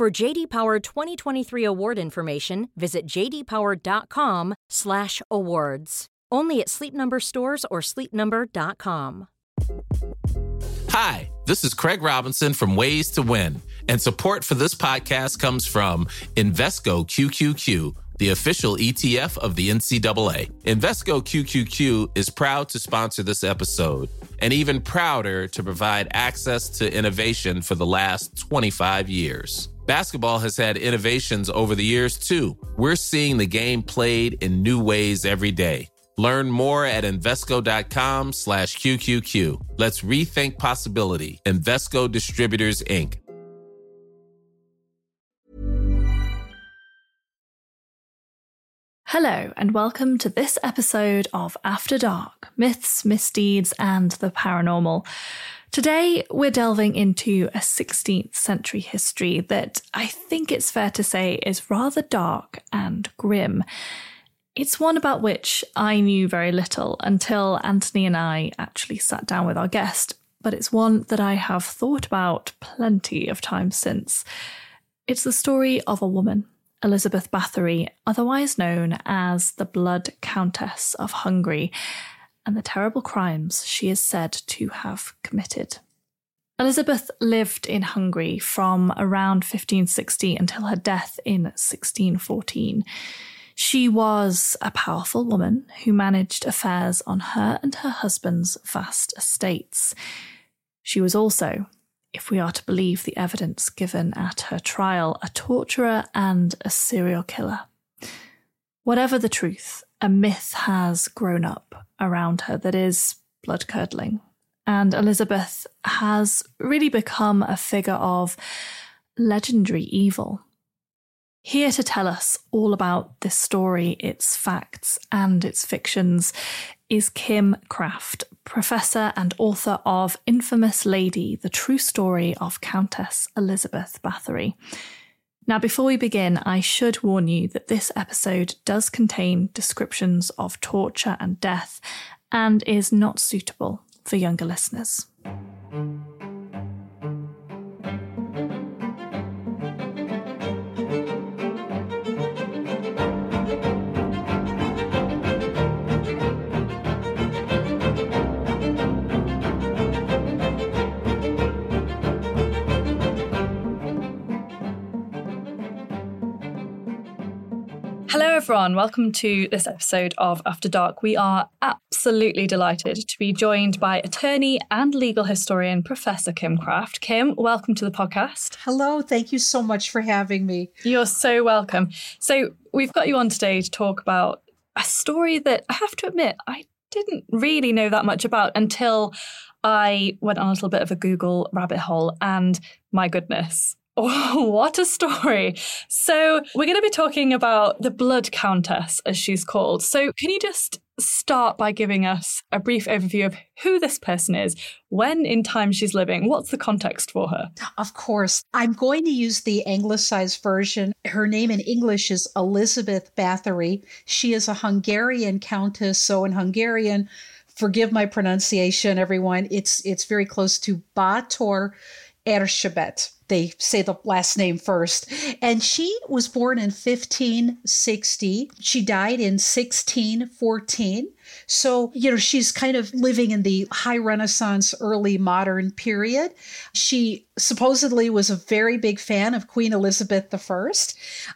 For JD Power 2023 award information, visit jdpower.com/awards. Only at Sleep Number stores or sleepnumber.com. Hi, this is Craig Robinson from Ways to Win, and support for this podcast comes from Invesco QQQ the official ETF of the NCAA. Invesco QQQ is proud to sponsor this episode and even prouder to provide access to innovation for the last 25 years. Basketball has had innovations over the years too. We're seeing the game played in new ways every day. Learn more at Invesco.com slash QQQ. Let's rethink possibility. Invesco Distributors, Inc. Hello, and welcome to this episode of After Dark Myths, Misdeeds, and the Paranormal. Today, we're delving into a 16th century history that I think it's fair to say is rather dark and grim. It's one about which I knew very little until Anthony and I actually sat down with our guest, but it's one that I have thought about plenty of times since. It's the story of a woman Elizabeth Bathory, otherwise known as the Blood Countess of Hungary, and the terrible crimes she is said to have committed. Elizabeth lived in Hungary from around 1560 until her death in 1614. She was a powerful woman who managed affairs on her and her husband's vast estates. She was also if we are to believe the evidence given at her trial, a torturer and a serial killer. Whatever the truth, a myth has grown up around her that is blood curdling. And Elizabeth has really become a figure of legendary evil. Here to tell us all about this story, its facts, and its fictions is Kim Craft, professor and author of Infamous Lady The True Story of Countess Elizabeth Bathory. Now, before we begin, I should warn you that this episode does contain descriptions of torture and death and is not suitable for younger listeners. Everyone. Welcome to this episode of After Dark. We are absolutely delighted to be joined by attorney and legal historian Professor Kim Craft. Kim, welcome to the podcast. Hello. Thank you so much for having me. You're so welcome. So, we've got you on today to talk about a story that I have to admit I didn't really know that much about until I went on a little bit of a Google rabbit hole. And my goodness, Oh, what a story. So, we're going to be talking about the Blood Countess, as she's called. So, can you just start by giving us a brief overview of who this person is, when in time she's living, what's the context for her? Of course. I'm going to use the anglicized version. Her name in English is Elizabeth Bathory. She is a Hungarian countess. So, in Hungarian, forgive my pronunciation, everyone, it's, it's very close to Bator Erzsébet they say the last name first. And she was born in 1560. She died in 1614. So, you know, she's kind of living in the high Renaissance, early modern period. She supposedly was a very big fan of Queen Elizabeth I.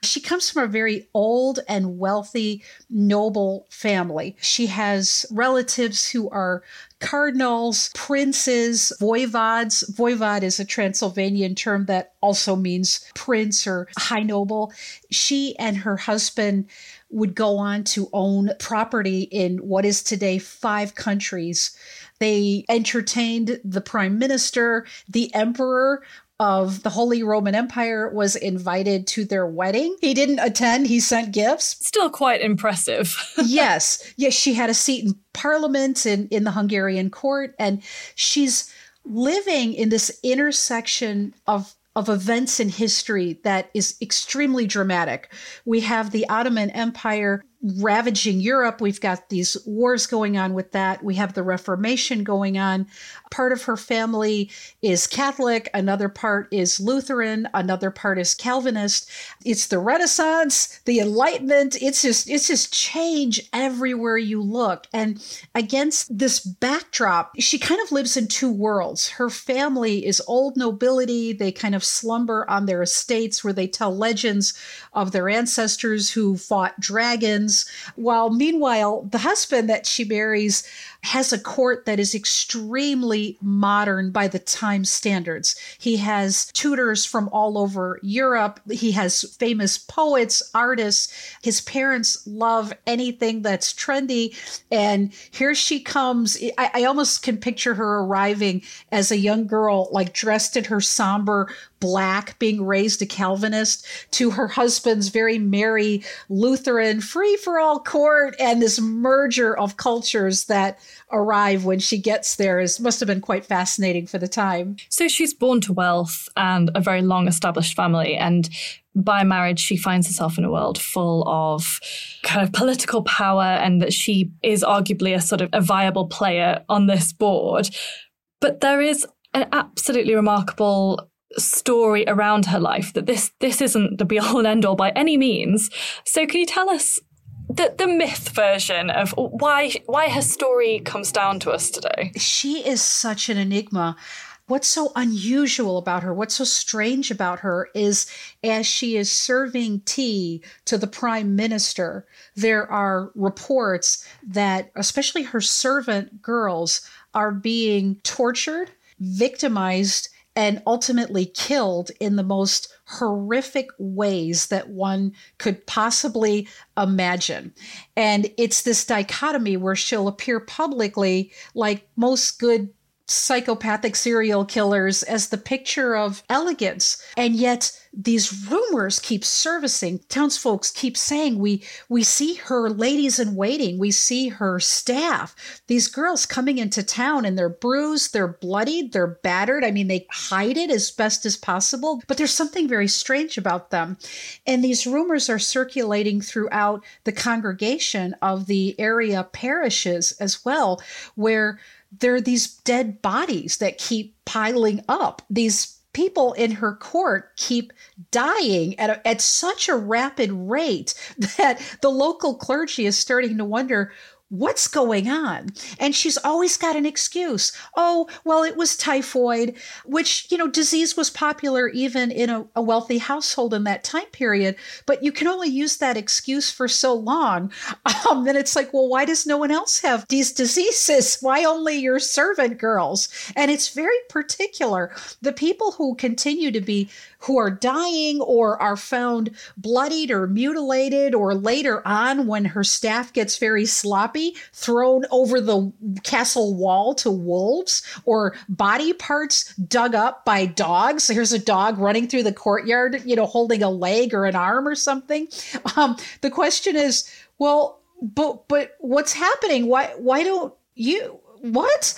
She comes from a very old and wealthy, noble family. She has relatives who are cardinals, princes, voivods. Voivod is a Transylvanian term that also means prince or high noble. She and her husband would go on to own property in what is today five countries. They entertained the prime minister, the emperor, of the Holy Roman Empire was invited to their wedding. He didn't attend, he sent gifts. Still quite impressive. yes. Yes, she had a seat in parliament in, in the Hungarian court, and she's living in this intersection of of events in history that is extremely dramatic. We have the Ottoman Empire ravaging Europe. We've got these wars going on with that. We have the Reformation going on. Part of her family is Catholic, another part is Lutheran, another part is Calvinist. It's the Renaissance, the Enlightenment. It's just it's just change everywhere you look. And against this backdrop, she kind of lives in two worlds. Her family is old nobility. They kind of slumber on their estates where they tell legends of their ancestors who fought dragons while meanwhile, the husband that she marries has a court that is extremely modern by the time standards. He has tutors from all over Europe. He has famous poets, artists. His parents love anything that's trendy. And here she comes. I, I almost can picture her arriving as a young girl, like dressed in her somber black, being raised a Calvinist, to her husband's very merry Lutheran, free for all court, and this merger of cultures that arrive when she gets there is must have been quite fascinating for the time. So she's born to wealth and a very long established family and by marriage she finds herself in a world full of kind of political power and that she is arguably a sort of a viable player on this board. But there is an absolutely remarkable story around her life that this this isn't the be all and end all by any means. So can you tell us the, the myth version of why why her story comes down to us today. She is such an enigma. What's so unusual about her, what's so strange about her is as she is serving tea to the prime minister, there are reports that especially her servant girls are being tortured, victimized, and ultimately killed in the most horrific ways that one could possibly imagine. And it's this dichotomy where she'll appear publicly like most good psychopathic serial killers as the picture of elegance and yet these rumors keep servicing townsfolk keep saying we we see her ladies in waiting. We see her staff. These girls coming into town and they're bruised they're bloodied they're battered. I mean they hide it as best as possible. But there's something very strange about them. And these rumors are circulating throughout the congregation of the area parishes as well where there are these dead bodies that keep piling up. These people in her court keep dying at, a, at such a rapid rate that the local clergy is starting to wonder what's going on? And she's always got an excuse. Oh, well, it was typhoid, which, you know, disease was popular even in a, a, wealthy household in that time period. But you can only use that excuse for so long. Um, then it's like, well, why does no one else have these diseases? Why only your servant girls? And it's very particular. The people who continue to be who are dying or are found bloodied or mutilated, or later on when her staff gets very sloppy, thrown over the castle wall to wolves, or body parts dug up by dogs. Here's a dog running through the courtyard, you know, holding a leg or an arm or something. Um, the question is, well, but but what's happening? Why why don't you what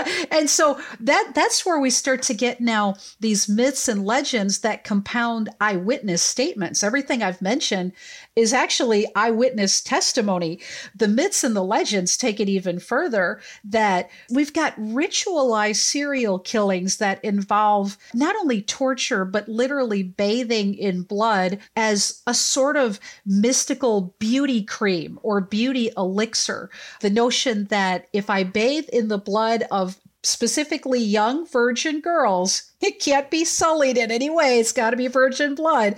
and so that that's where we start to get now these myths and legends that compound eyewitness statements everything i've mentioned is actually eyewitness testimony. The myths and the legends take it even further that we've got ritualized serial killings that involve not only torture, but literally bathing in blood as a sort of mystical beauty cream or beauty elixir. The notion that if I bathe in the blood of specifically young virgin girls, it can't be sullied in any way. It's got to be virgin blood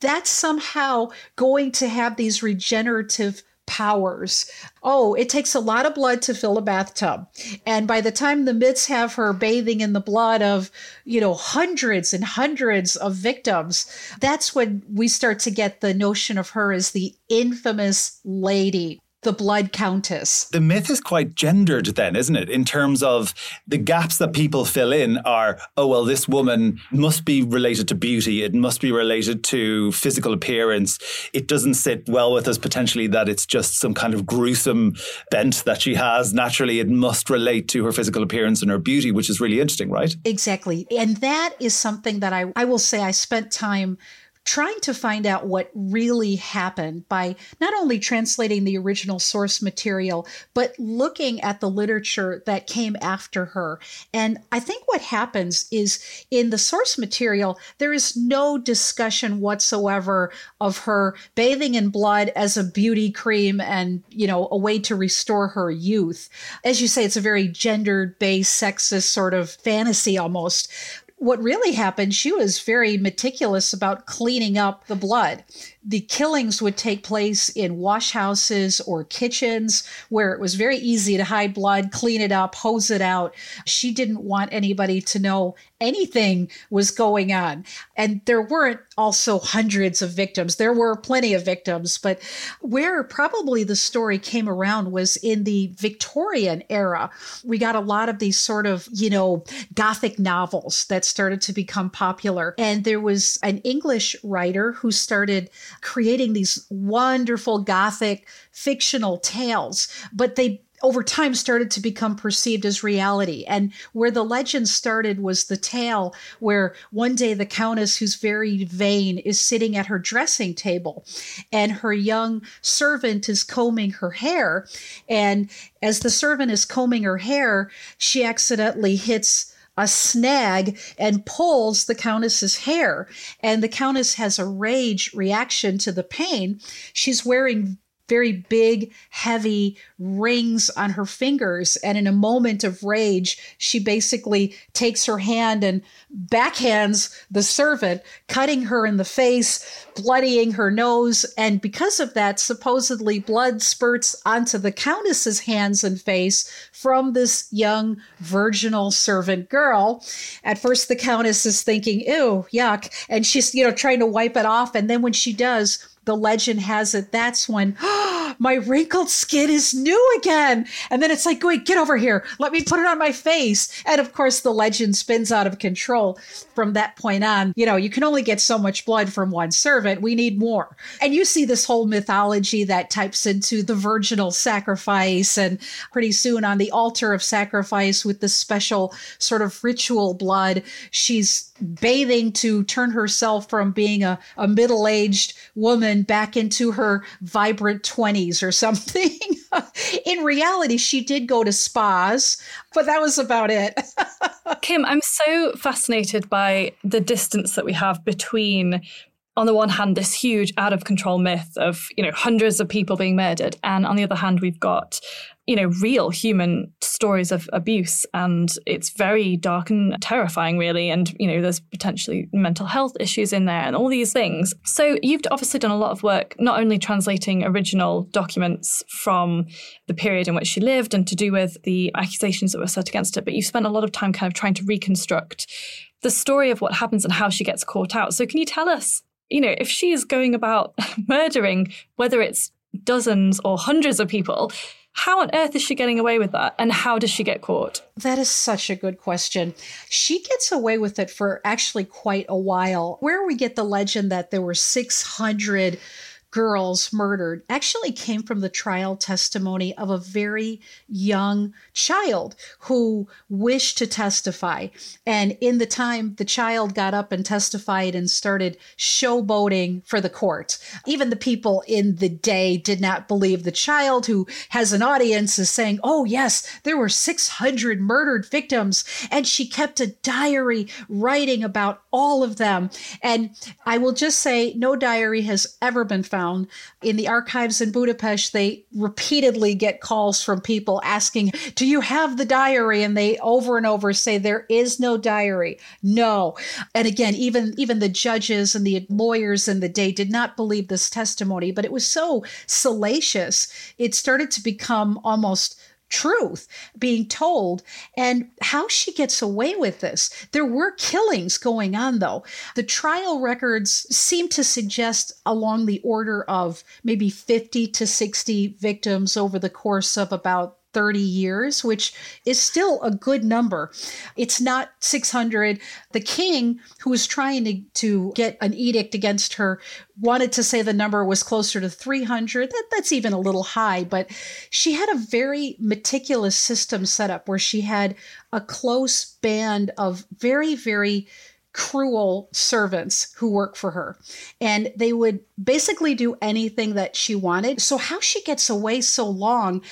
that's somehow going to have these regenerative powers. Oh, it takes a lot of blood to fill a bathtub. And by the time the myths have her bathing in the blood of, you know, hundreds and hundreds of victims, that's when we start to get the notion of her as the infamous lady the Blood Countess. The myth is quite gendered, then, isn't it? In terms of the gaps that people fill in are, oh, well, this woman must be related to beauty. It must be related to physical appearance. It doesn't sit well with us potentially that it's just some kind of gruesome bent that she has. Naturally, it must relate to her physical appearance and her beauty, which is really interesting, right? Exactly. And that is something that I, I will say I spent time trying to find out what really happened by not only translating the original source material, but looking at the literature that came after her. And I think what happens is in the source material, there is no discussion whatsoever of her bathing in blood as a beauty cream and, you know, a way to restore her youth. As you say, it's a very gendered based, sexist sort of fantasy almost what really happened, she was very meticulous about cleaning up the blood the killings would take place in washhouses or kitchens where it was very easy to hide blood, clean it up, hose it out. She didn't want anybody to know anything was going on. And there weren't also hundreds of victims. There were plenty of victims, but where probably the story came around was in the Victorian era. We got a lot of these sort of, you know, gothic novels that started to become popular. And there was an English writer who started creating these wonderful Gothic fictional tales, but they over time started to become perceived as reality. And where the legend started was the tale where one day the countess, who's very vain, is sitting at her dressing table and her young servant is combing her hair. And as the servant is combing her hair, she accidentally hits a snag and pulls the countess's hair. And the countess has a rage reaction to the pain. She's wearing very big, heavy rings on her fingers. And in a moment of rage, she basically takes her hand and backhands the servant, cutting her in the face, bloodying her nose. And because of that, supposedly blood spurts onto the countess's hands and face from this young virginal servant girl. At first, the countess is thinking, ew, yuck. And she's, you know, trying to wipe it off. And then when she does, the legend has it that's when oh, my wrinkled skin is new again. And then it's like, wait, get over here. Let me put it on my face. And of course, the legend spins out of control from that point on. You know, you can only get so much blood from one servant. We need more. And you see this whole mythology that types into the virginal sacrifice. And pretty soon on the altar of sacrifice with the special sort of ritual blood, she's bathing to turn herself from being a, a middle aged woman back into her vibrant 20s or something. In reality, she did go to spas, but that was about it. Kim, I'm so fascinated by the distance that we have between on the one hand, this huge out of control myth of, you know, hundreds of people being murdered. And on the other hand, we've got you know, real human stories of abuse. And it's very dark and terrifying, really. And, you know, there's potentially mental health issues in there and all these things. So you've obviously done a lot of work, not only translating original documents from the period in which she lived and to do with the accusations that were set against her, but you've spent a lot of time kind of trying to reconstruct the story of what happens and how she gets caught out. So can you tell us, you know, if she is going about murdering, whether it's dozens or hundreds of people, how on earth is she getting away with that? And how does she get caught? That is such a good question. She gets away with it for actually quite a while. Where we get the legend that there were 600 girls murdered actually came from the trial testimony of a very young child who wished to testify. And in the time, the child got up and testified and started showboating for the court. Even the people in the day did not believe the child who has an audience is saying, Oh, yes, there were 600 murdered victims. And she kept a diary writing about all of them. And I will just say, no diary has ever been found found in the archives in Budapest, they repeatedly get calls from people asking, Do you have the diary? And they over and over say, There is no diary. No. And again, even, even the judges and the lawyers in the day did not believe this testimony, but it was so salacious, it started to become almost truth being told and how she gets away with this. There were killings going on, though. The trial records seem to suggest along the order of maybe 50 to 60 victims over the course of about 30 years, which is still a good number. It's not 600. The king, who was trying to, to get an edict against her, wanted to say the number was closer to 300. That, that's even a little high, but she had a very meticulous system set up where she had a close band of very, very cruel servants who work for her. And they would basically do anything that she wanted. So, how she gets away so long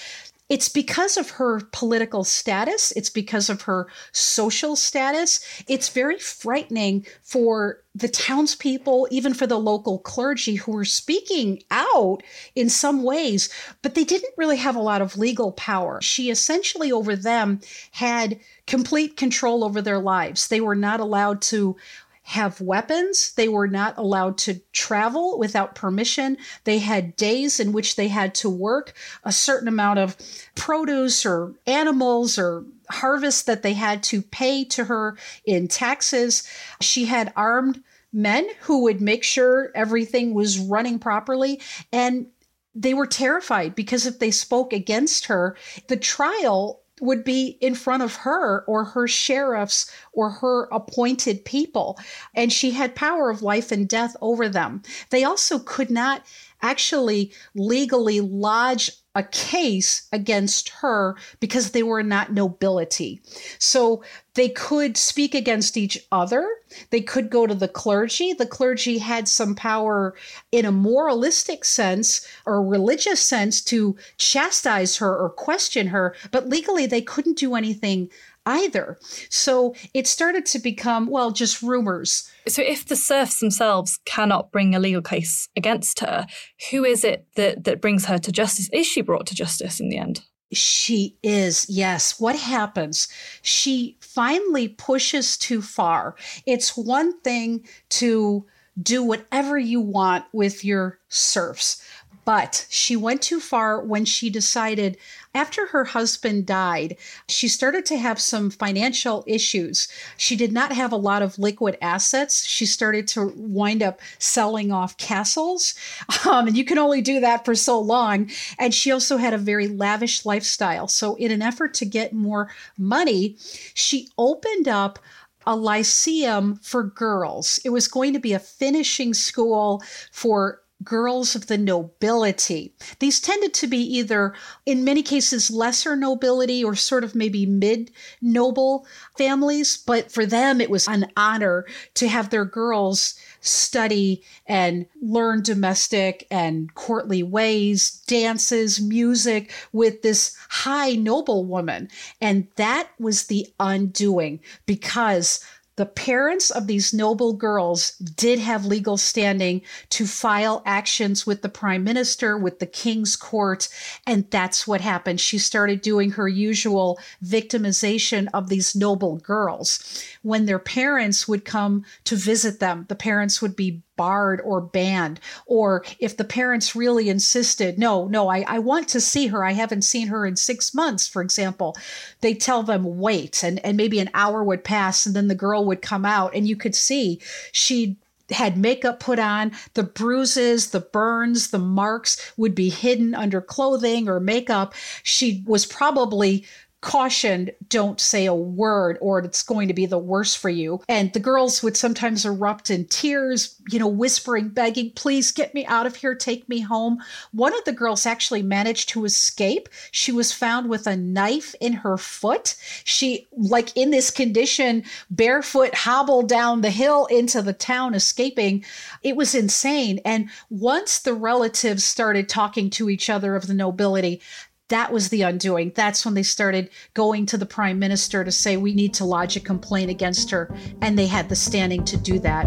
it's because of her political status, it's because of her social status. It's very frightening for the townspeople, even for the local clergy who were speaking out in some ways, but they didn't really have a lot of legal power. She essentially, over them, had complete control over their lives. They were not allowed to have weapons. They were not allowed to travel without permission. They had days in which they had to work a certain amount of produce or animals or harvest that they had to pay to her in taxes. She had armed men who would make sure everything was running properly. And they were terrified because if they spoke against her, the trial would be in front of her or her sheriffs or her appointed people. And she had power of life and death over them. They also could not actually legally lodge a case against her because they were not nobility. So they could speak against each other. They could go to the clergy. The clergy had some power in a moralistic sense or religious sense to chastise her or question her, but legally they couldn't do anything either. So it started to become, well, just rumors. So if the serfs themselves cannot bring a legal case against her, who is it that, that brings her to justice? Is she brought to justice in the end? She is, yes. What happens? She finally pushes too far. It's one thing to do whatever you want with your serfs, but she went too far when she decided, after her husband died, she started to have some financial issues. She did not have a lot of liquid assets. She started to wind up selling off castles. Um, and you can only do that for so long. And she also had a very lavish lifestyle. So, in an effort to get more money, she opened up a lyceum for girls. It was going to be a finishing school for girls of the nobility. These tended to be either, in many cases, lesser nobility or sort of maybe mid noble families, but for them it was an honor to have their girls study and learn domestic and courtly ways, dances, music with this high noble woman. And that was the undoing because the parents of these noble girls did have legal standing to file actions with the prime minister, with the king's court. And that's what happened. She started doing her usual victimization of these noble girls. When their parents would come to visit them, the parents would be barred or banned. Or if the parents really insisted, no, no, I, I want to see her. I haven't seen her in six months, for example. They tell them wait, and, and maybe an hour would pass, and then the girl would come out, and you could see she had makeup put on, the bruises, the burns, the marks would be hidden under clothing or makeup. She was probably cautioned don't say a word or it's going to be the worse for you. And the girls would sometimes erupt in tears, you know, whispering, begging, please get me out of here, take me home. One of the girls actually managed to escape. She was found with a knife in her foot. She, like in this condition, barefoot, hobbled down the hill into the town, escaping. It was insane. And once the relatives started talking to each other of the nobility, that was the undoing. That's when they started going to the prime minister to say, we need to lodge a complaint against her. And they had the standing to do that.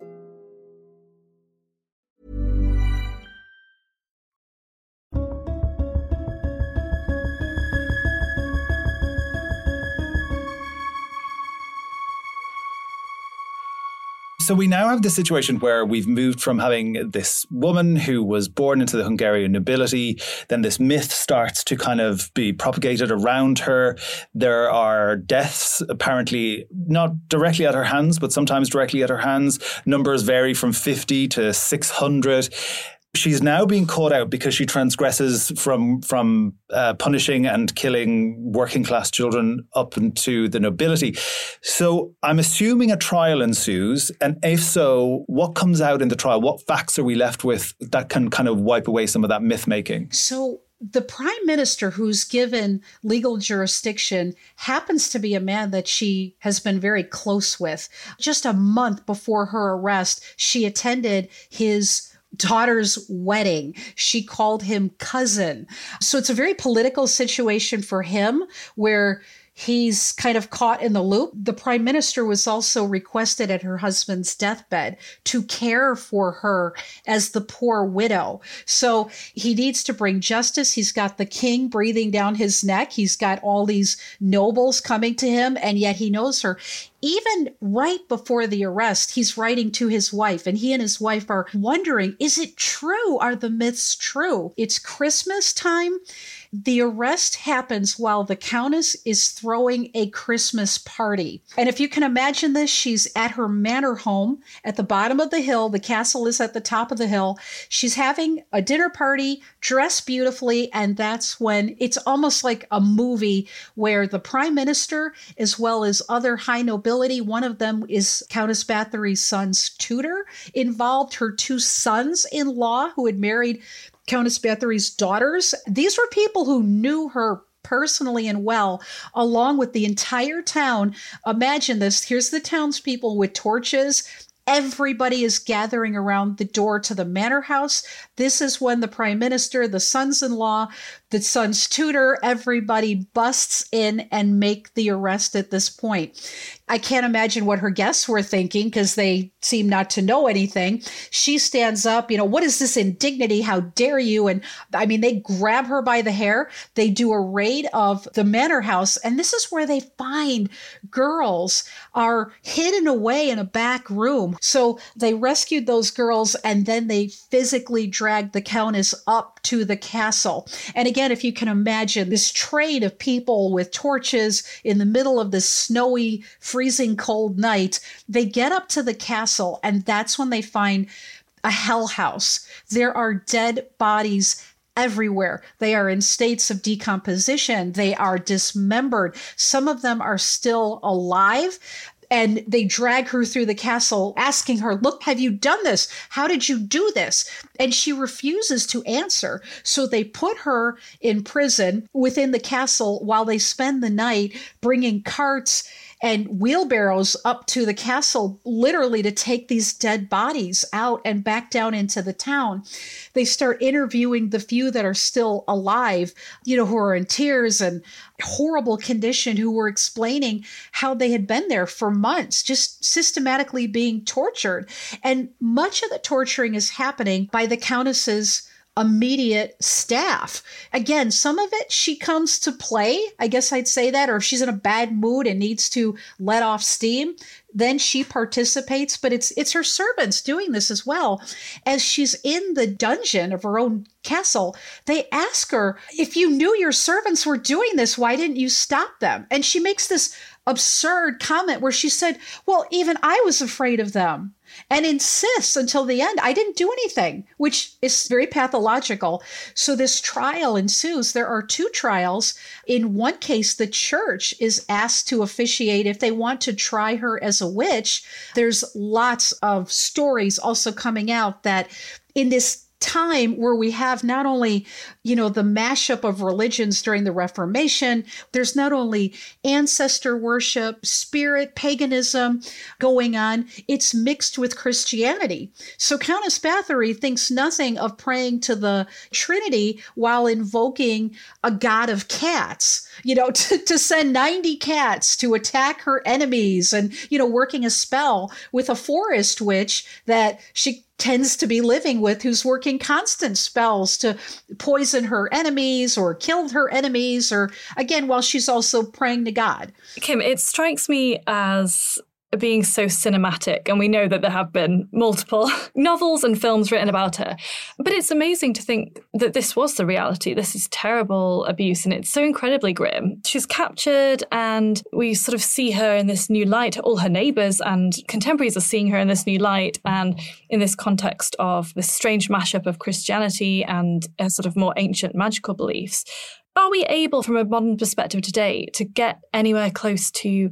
So we now have the situation where we've moved from having this woman who was born into the Hungarian nobility, then this myth starts to kind of be propagated around her. There are deaths apparently not directly at her hands, but sometimes directly at her hands. Numbers vary from 50 to 600 she's now being caught out because she transgresses from from uh, punishing and killing working class children up into the nobility. So I'm assuming a trial ensues, and if so, what comes out in the trial? What facts are we left with that can kind of wipe away some of that myth making? So the prime minister who's given legal jurisdiction happens to be a man that she has been very close with. Just a month before her arrest, she attended his daughter's wedding. She called him cousin. So it's a very political situation for him where he's kind of caught in the loop. The prime minister was also requested at her husband's deathbed to care for her as the poor widow. So he needs to bring justice. He's got the king breathing down his neck. He's got all these nobles coming to him, and yet he knows her even right before the arrest, he's writing to his wife, and he and his wife are wondering is it true? Are the myths true? It's Christmas time. The arrest happens while the Countess is throwing a Christmas party. And if you can imagine this, she's at her manor home at the bottom of the hill. The castle is at the top of the hill. She's having a dinner party, dressed beautifully. And that's when it's almost like a movie where the prime minister, as well as other high nobility, one of them is Countess Bathory's son's tutor, involved her two sons in law who had married Countess Bathory's daughters. These were people who knew her personally and well, along with the entire town. Imagine this here's the townspeople with torches. Everybody is gathering around the door to the manor house. This is when the prime minister, the sons in law, the son's tutor, everybody busts in and make the arrest at this point. I can't imagine what her guests were thinking because they seem not to know anything. She stands up, you know, what is this indignity? How dare you? And I mean, they grab her by the hair. They do a raid of the manor house. And this is where they find girls are hidden away in a back room. So they rescued those girls and then they physically dragged the countess up to the castle. And again, if you can imagine this train of people with torches in the middle of this snowy, freezing cold night, they get up to the castle, and that's when they find a hell house. There are dead bodies everywhere. They are in states of decomposition. They are dismembered. Some of them are still alive and they drag her through the castle asking her look have you done this? How did you do this? And she refuses to answer. So they put her in prison within the castle while they spend the night bringing carts and wheelbarrows up to the castle, literally to take these dead bodies out and back down into the town. They start interviewing the few that are still alive, you know, who are in tears and horrible condition, who were explaining how they had been there for months, just systematically being tortured. And much of the torturing is happening by the countess's immediate staff. Again, some of it she comes to play, I guess I'd say that, or if she's in a bad mood and needs to let off steam, then she participates, but it's it's her servants doing this as well. As she's in the dungeon of her own castle, they ask her, if you knew your servants were doing this, why didn't you stop them? And she makes this absurd comment where she said, Well, even I was afraid of them and insists until the end, I didn't do anything, which is very pathological. So this trial ensues. There are two trials. In one case, the church is asked to officiate if they want to try her as a witch. There's lots of stories also coming out that in this time where we have not only, you know, the mashup of religions during the Reformation, there's not only ancestor worship, spirit, paganism going on, it's mixed with Christianity. So Countess Bathory thinks nothing of praying to the Trinity while invoking a god of cats, you know, to, to send 90 cats to attack her enemies and, you know, working a spell with a forest witch that she tends to be living with who's working constant spells to poison her enemies or killed her enemies or again while she's also praying to God. Kim, it strikes me as being so cinematic. And we know that there have been multiple novels and films written about her. But it's amazing to think that this was the reality. This is terrible abuse and it's so incredibly grim. She's captured and we sort of see her in this new light. All her neighbors and contemporaries are seeing her in this new light and in this context of this strange mashup of Christianity and a sort of more ancient magical beliefs. Are we able, from a modern perspective today, to get anywhere close to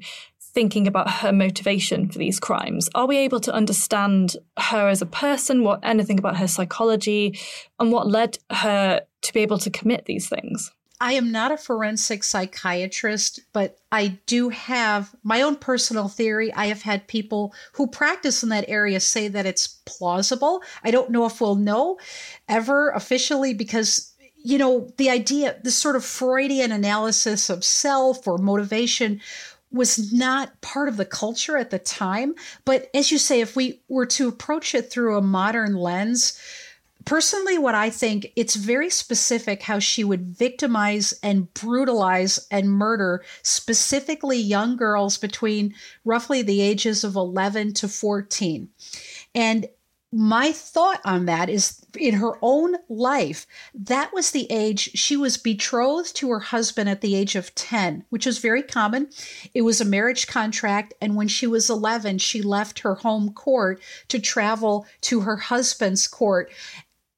thinking about her motivation for these crimes? Are we able to understand her as a person, what anything about her psychology, and what led her to be able to commit these things? I am not a forensic psychiatrist, but I do have my own personal theory. I have had people who practice in that area say that it's plausible. I don't know if we'll know ever officially because you know, the idea, this sort of Freudian analysis of self or motivation was not part of the culture at the time. But as you say, if we were to approach it through a modern lens, personally, what I think it's very specific how she would victimize and brutalize and murder specifically young girls between roughly the ages of 11 to 14. And my thought on that is in her own life, that was the age she was betrothed to her husband at the age of 10, which was very common. It was a marriage contract. And when she was 11, she left her home court to travel to her husband's court.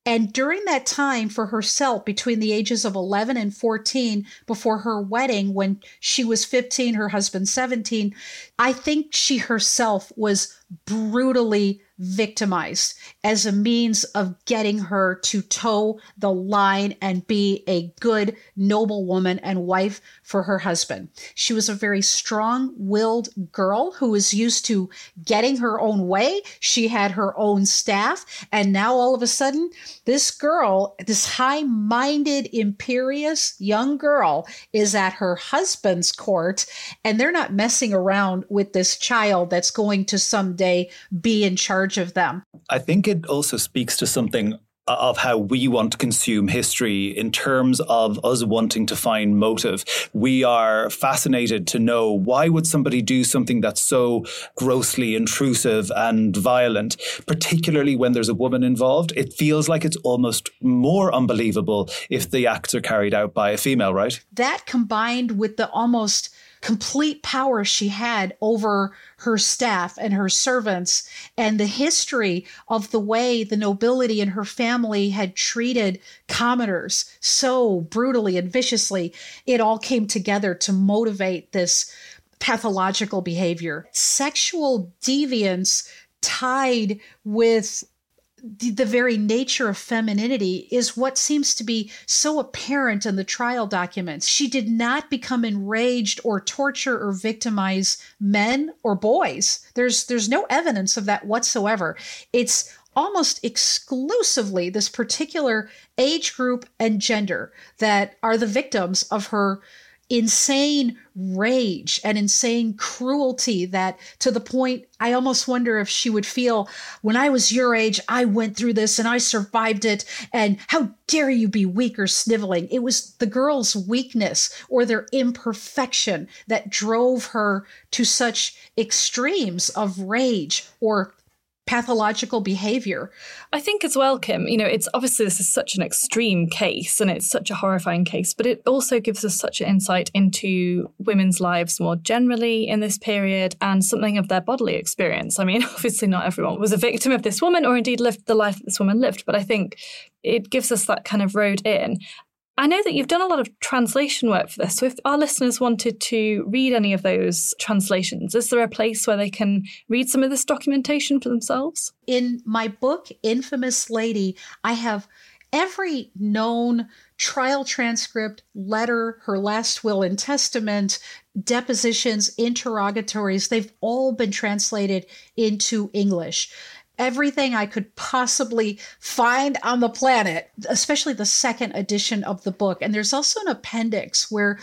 And during that time for herself, between the ages of 11 and 14, before her wedding, when she was 15, her husband 17, I think she herself was brutally victimized as a means of getting her to toe the line and be a good, noble woman and wife for her husband. She was a very strong willed girl who was used to getting her own way. She had her own staff. And now all of a sudden, this girl, this high minded, imperious young girl, is at her husband's court. And they're not messing around with this child that's going to someday be in charge of them. I think it also speaks to something of how we want to consume history in terms of us wanting to find motive. We are fascinated to know why would somebody do something that's so grossly intrusive and violent, particularly when there's a woman involved. It feels like it's almost more unbelievable if the acts are carried out by a female, right? That combined with the almost complete power she had over her staff and her servants and the history of the way the nobility and her family had treated commoners so brutally and viciously it all came together to motivate this pathological behavior. Sexual deviance tied with the, the very nature of femininity is what seems to be so apparent in the trial documents. She did not become enraged or torture or victimize men or boys. There's there's no evidence of that whatsoever. It's almost exclusively this particular age group and gender that are the victims of her insane rage and insane cruelty that to the point I almost wonder if she would feel when I was your age, I went through this and I survived it. And how dare you be weak or sniveling? It was the girl's weakness or their imperfection that drove her to such extremes of rage or pathological behavior. I think as well, Kim, you know, it's obviously this is such an extreme case and it's such a horrifying case, but it also gives us such an insight into women's lives more generally in this period and something of their bodily experience. I mean, obviously, not everyone was a victim of this woman or indeed lived the life that this woman lived, but I think it gives us that kind of road in. I know that you've done a lot of translation work for this. So, if our listeners wanted to read any of those translations, is there a place where they can read some of this documentation for themselves? In my book, Infamous Lady, I have every known trial transcript, letter, her last will and testament, depositions, interrogatories, they've all been translated into English everything I could possibly find on the planet, especially the second edition of the book. And there's also an appendix where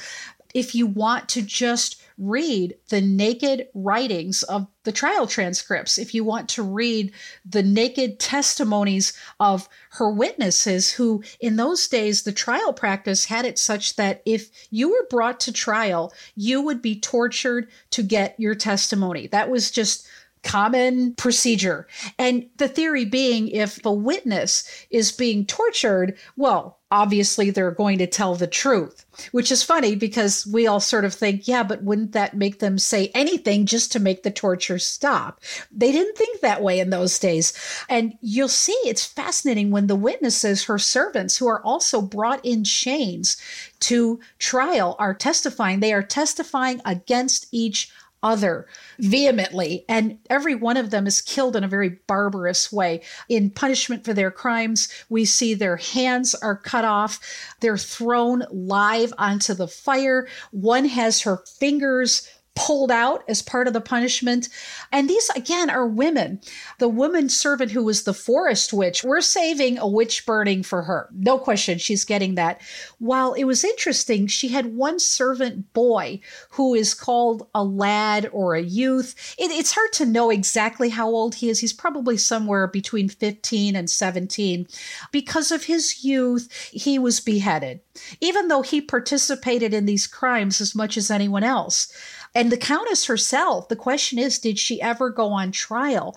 if you want to just read the naked writings of the trial transcripts, if you want to read the naked testimonies of her witnesses, who in those days, the trial practice had it such that if you were brought to trial, you would be tortured to get your testimony. That was just common procedure. And the theory being if a witness is being tortured, well, obviously they're going to tell the truth, which is funny because we all sort of think, yeah, but wouldn't that make them say anything just to make the torture stop? They didn't think that way in those days. And you'll see it's fascinating when the witnesses, her servants, who are also brought in chains to trial, are testifying. They are testifying against each other vehemently, and every one of them is killed in a very barbarous way. In punishment for their crimes, we see their hands are cut off, they're thrown live onto the fire. One has her fingers pulled out as part of the punishment. And these, again, are women. The woman servant who was the forest witch, we're saving a witch burning for her. No question, she's getting that. While it was interesting, she had one servant boy who is called a lad or a youth. It, it's hard to know exactly how old he is. He's probably somewhere between 15 and 17. Because of his youth, he was beheaded, even though he participated in these crimes as much as anyone else. And the Countess herself, the question is, did she ever go on trial?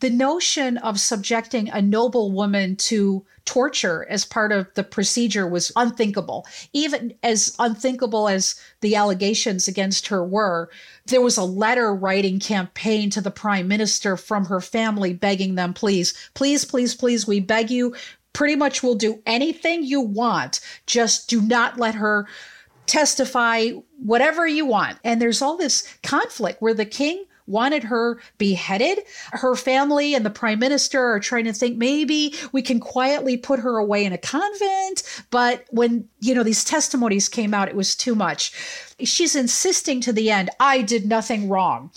The notion of subjecting a noble woman to torture as part of the procedure was unthinkable. Even as unthinkable as the allegations against her were, there was a letter writing campaign to the prime minister from her family begging them, please, please, please, please, we beg you, pretty much will do anything you want. Just do not let her testify whatever you want. And there's all this conflict where the king wanted her beheaded. Her family and the prime minister are trying to think maybe we can quietly put her away in a convent. But when, you know, these testimonies came out, it was too much. She's insisting to the end, I did nothing wrong.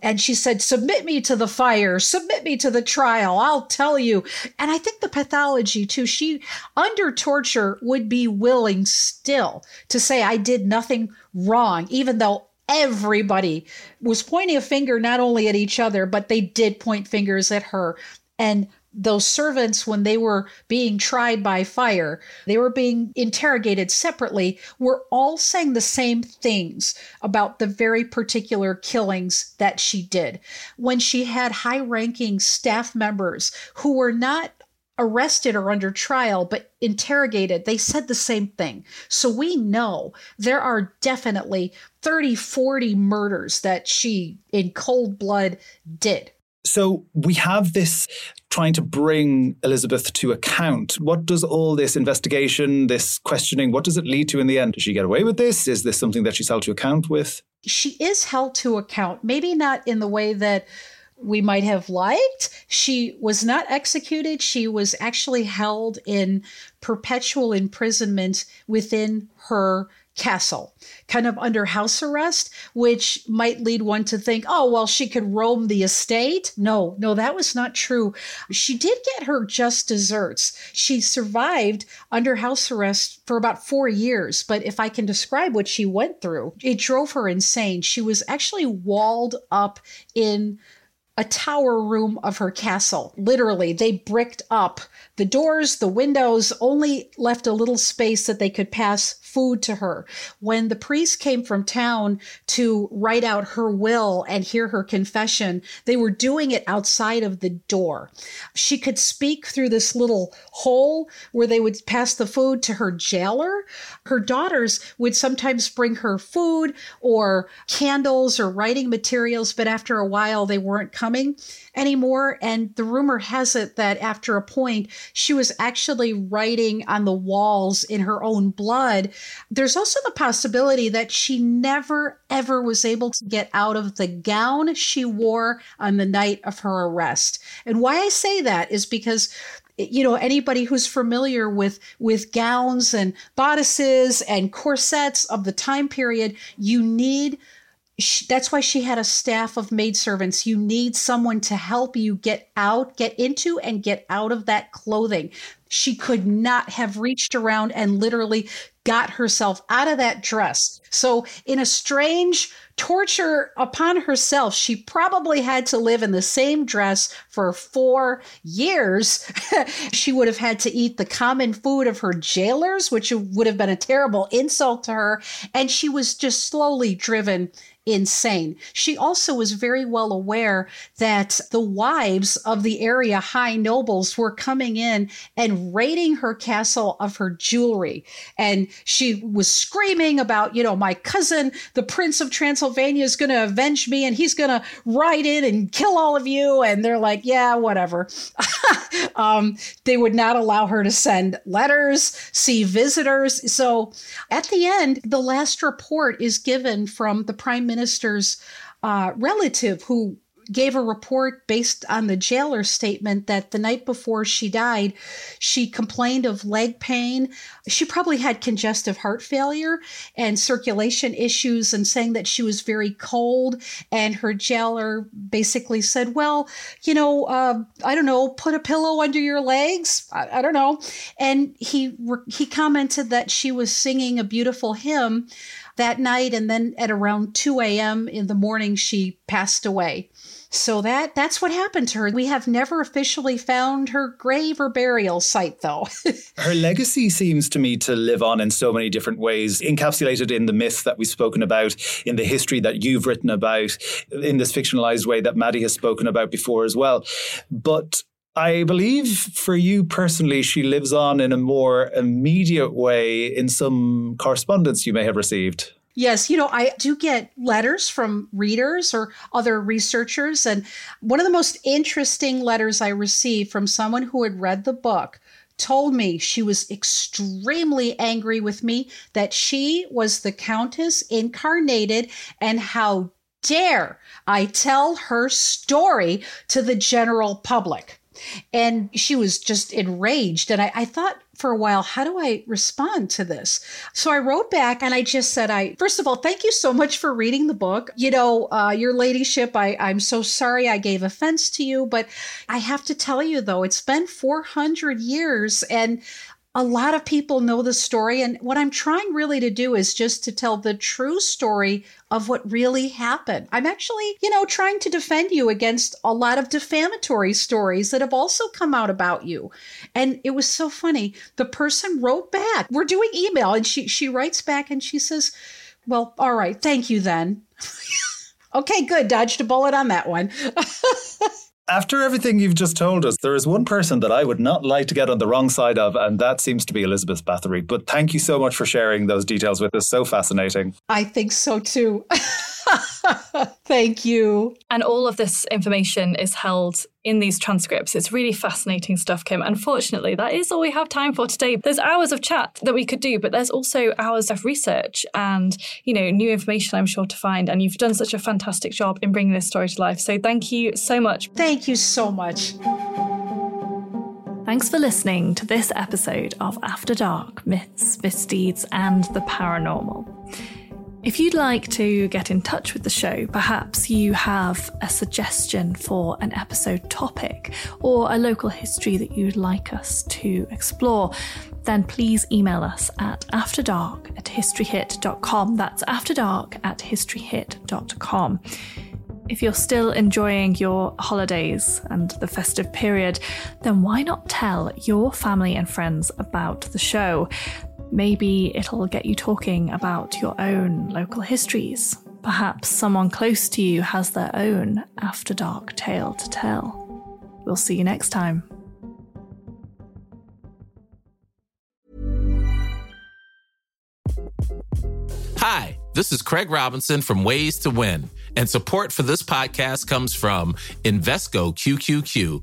And she said, Submit me to the fire, submit me to the trial, I'll tell you. And I think the pathology, too, she under torture would be willing still to say, I did nothing wrong, even though everybody was pointing a finger not only at each other, but they did point fingers at her. And those servants, when they were being tried by fire, they were being interrogated separately, were all saying the same things about the very particular killings that she did. When she had high ranking staff members who were not arrested or under trial, but interrogated, they said the same thing. So we know there are definitely 30, 40 murders that she, in cold blood, did. So we have this trying to bring Elizabeth to account. What does all this investigation, this questioning, what does it lead to in the end? Does she get away with this? Is this something that she's held to account with? She is held to account, maybe not in the way that we might have liked. She was not executed. She was actually held in perpetual imprisonment within her castle, kind of under house arrest, which might lead one to think, oh, well, she could roam the estate. No, no, that was not true. She did get her just desserts. She survived under house arrest for about four years. But if I can describe what she went through, it drove her insane. She was actually walled up in a tower room of her castle. Literally, they bricked up the doors, the windows, only left a little space that they could pass food to her. When the priest came from town to write out her will and hear her confession, they were doing it outside of the door. She could speak through this little hole where they would pass the food to her jailer. Her daughters would sometimes bring her food or candles or writing materials, but after a while they weren't coming anymore. And the rumor has it that after a point, she was actually writing on the walls in her own blood there's also the possibility that she never, ever was able to get out of the gown she wore on the night of her arrest. And why I say that is because you know anybody who's familiar with with gowns and bodices and corsets of the time period you need she, that's why she had a staff of maidservants. You need someone to help you get out, get into, and get out of that clothing. She could not have reached around and literally got herself out of that dress. So, in a strange torture upon herself, she probably had to live in the same dress for four years. she would have had to eat the common food of her jailers, which would have been a terrible insult to her. And she was just slowly driven insane. She also was very well aware that the wives of the area high nobles were coming in and raiding her castle of her jewelry. And she was screaming about, you know, my cousin, the Prince of Transylvania, is going to avenge me and he's going to ride in and kill all of you. And they're like, yeah, whatever. um, they would not allow her to send letters, see visitors. So at the end, the last report is given from the prime minister's uh, relative who gave a report based on the jailer's statement that the night before she died, she complained of leg pain. She probably had congestive heart failure and circulation issues, and saying that she was very cold. And her jailer basically said, Well, you know, uh, I don't know, put a pillow under your legs. I, I don't know. And he, he commented that she was singing a beautiful hymn that night. And then at around 2 a.m. in the morning, she passed away. So that that's what happened to her. We have never officially found her grave or burial site though. her legacy seems to me to live on in so many different ways, encapsulated in the myth that we've spoken about, in the history that you've written about, in this fictionalized way that Maddy has spoken about before as well. But I believe for you personally, she lives on in a more immediate way in some correspondence you may have received. Yes, you know, I do get letters from readers or other researchers. And one of the most interesting letters I received from someone who had read the book told me she was extremely angry with me that she was the Countess incarnated and how dare I tell her story to the general public? And she was just enraged. And I, I, thought for a while, how do I respond to this? So I wrote back and I just said, I, first of all, thank you so much for reading the book. You know, uh, your ladyship, I, I'm so sorry I gave offense to you, but I have to tell you though, it's been 400 years and a lot of people know the story. And what I'm trying really to do is just to tell the true story of what really happened. I'm actually, you know, trying to defend you against a lot of defamatory stories that have also come out about you. And it was so funny. The person wrote back. We're doing email and she she writes back and she says, "Well, all right, thank you then." okay, good. Dodged a bullet on that one. After everything you've just told us, there is one person that I would not like to get on the wrong side of, and that seems to be Elizabeth Bathory. But thank you so much for sharing those details with us. So fascinating. I think so too. Thank you. And all of this information is held in these transcripts. It's really fascinating stuff, Kim. Unfortunately, that is all we have time for today. There's hours of chat that we could do, but there's also hours of research and, you know, new information I'm sure to find. And you've done such a fantastic job in bringing this story to life. So thank you so much. Thank you so much. Thanks for listening to this episode of After Dark Myths, Misdeeds, and the Paranormal. If you'd like to get in touch with the show, perhaps you have a suggestion for an episode topic or a local history that you'd like us to explore, then please email us at afterdark at historyhit.com. That's afterdark at historyhit.com. If you're still enjoying your holidays and the festive period, then why not tell your family and friends about the show? Maybe it'll get you talking about your own local histories. Perhaps someone close to you has their own after dark tale to tell. We'll see you next time. Hi, this is Craig Robinson from Ways to Win, and support for this podcast comes from Invesco QQQ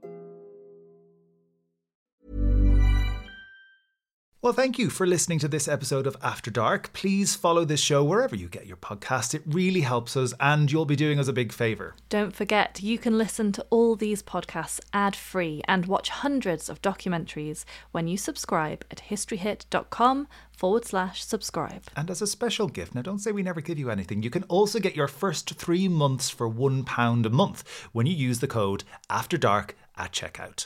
Well, thank you for listening to this episode of After Dark. Please follow this show wherever you get your podcast. It really helps us, and you'll be doing us a big favour. Don't forget, you can listen to all these podcasts ad free and watch hundreds of documentaries when you subscribe at historyhit.com forward slash subscribe. And as a special gift, now don't say we never give you anything, you can also get your first three months for £1 a month when you use the code After Dark at checkout.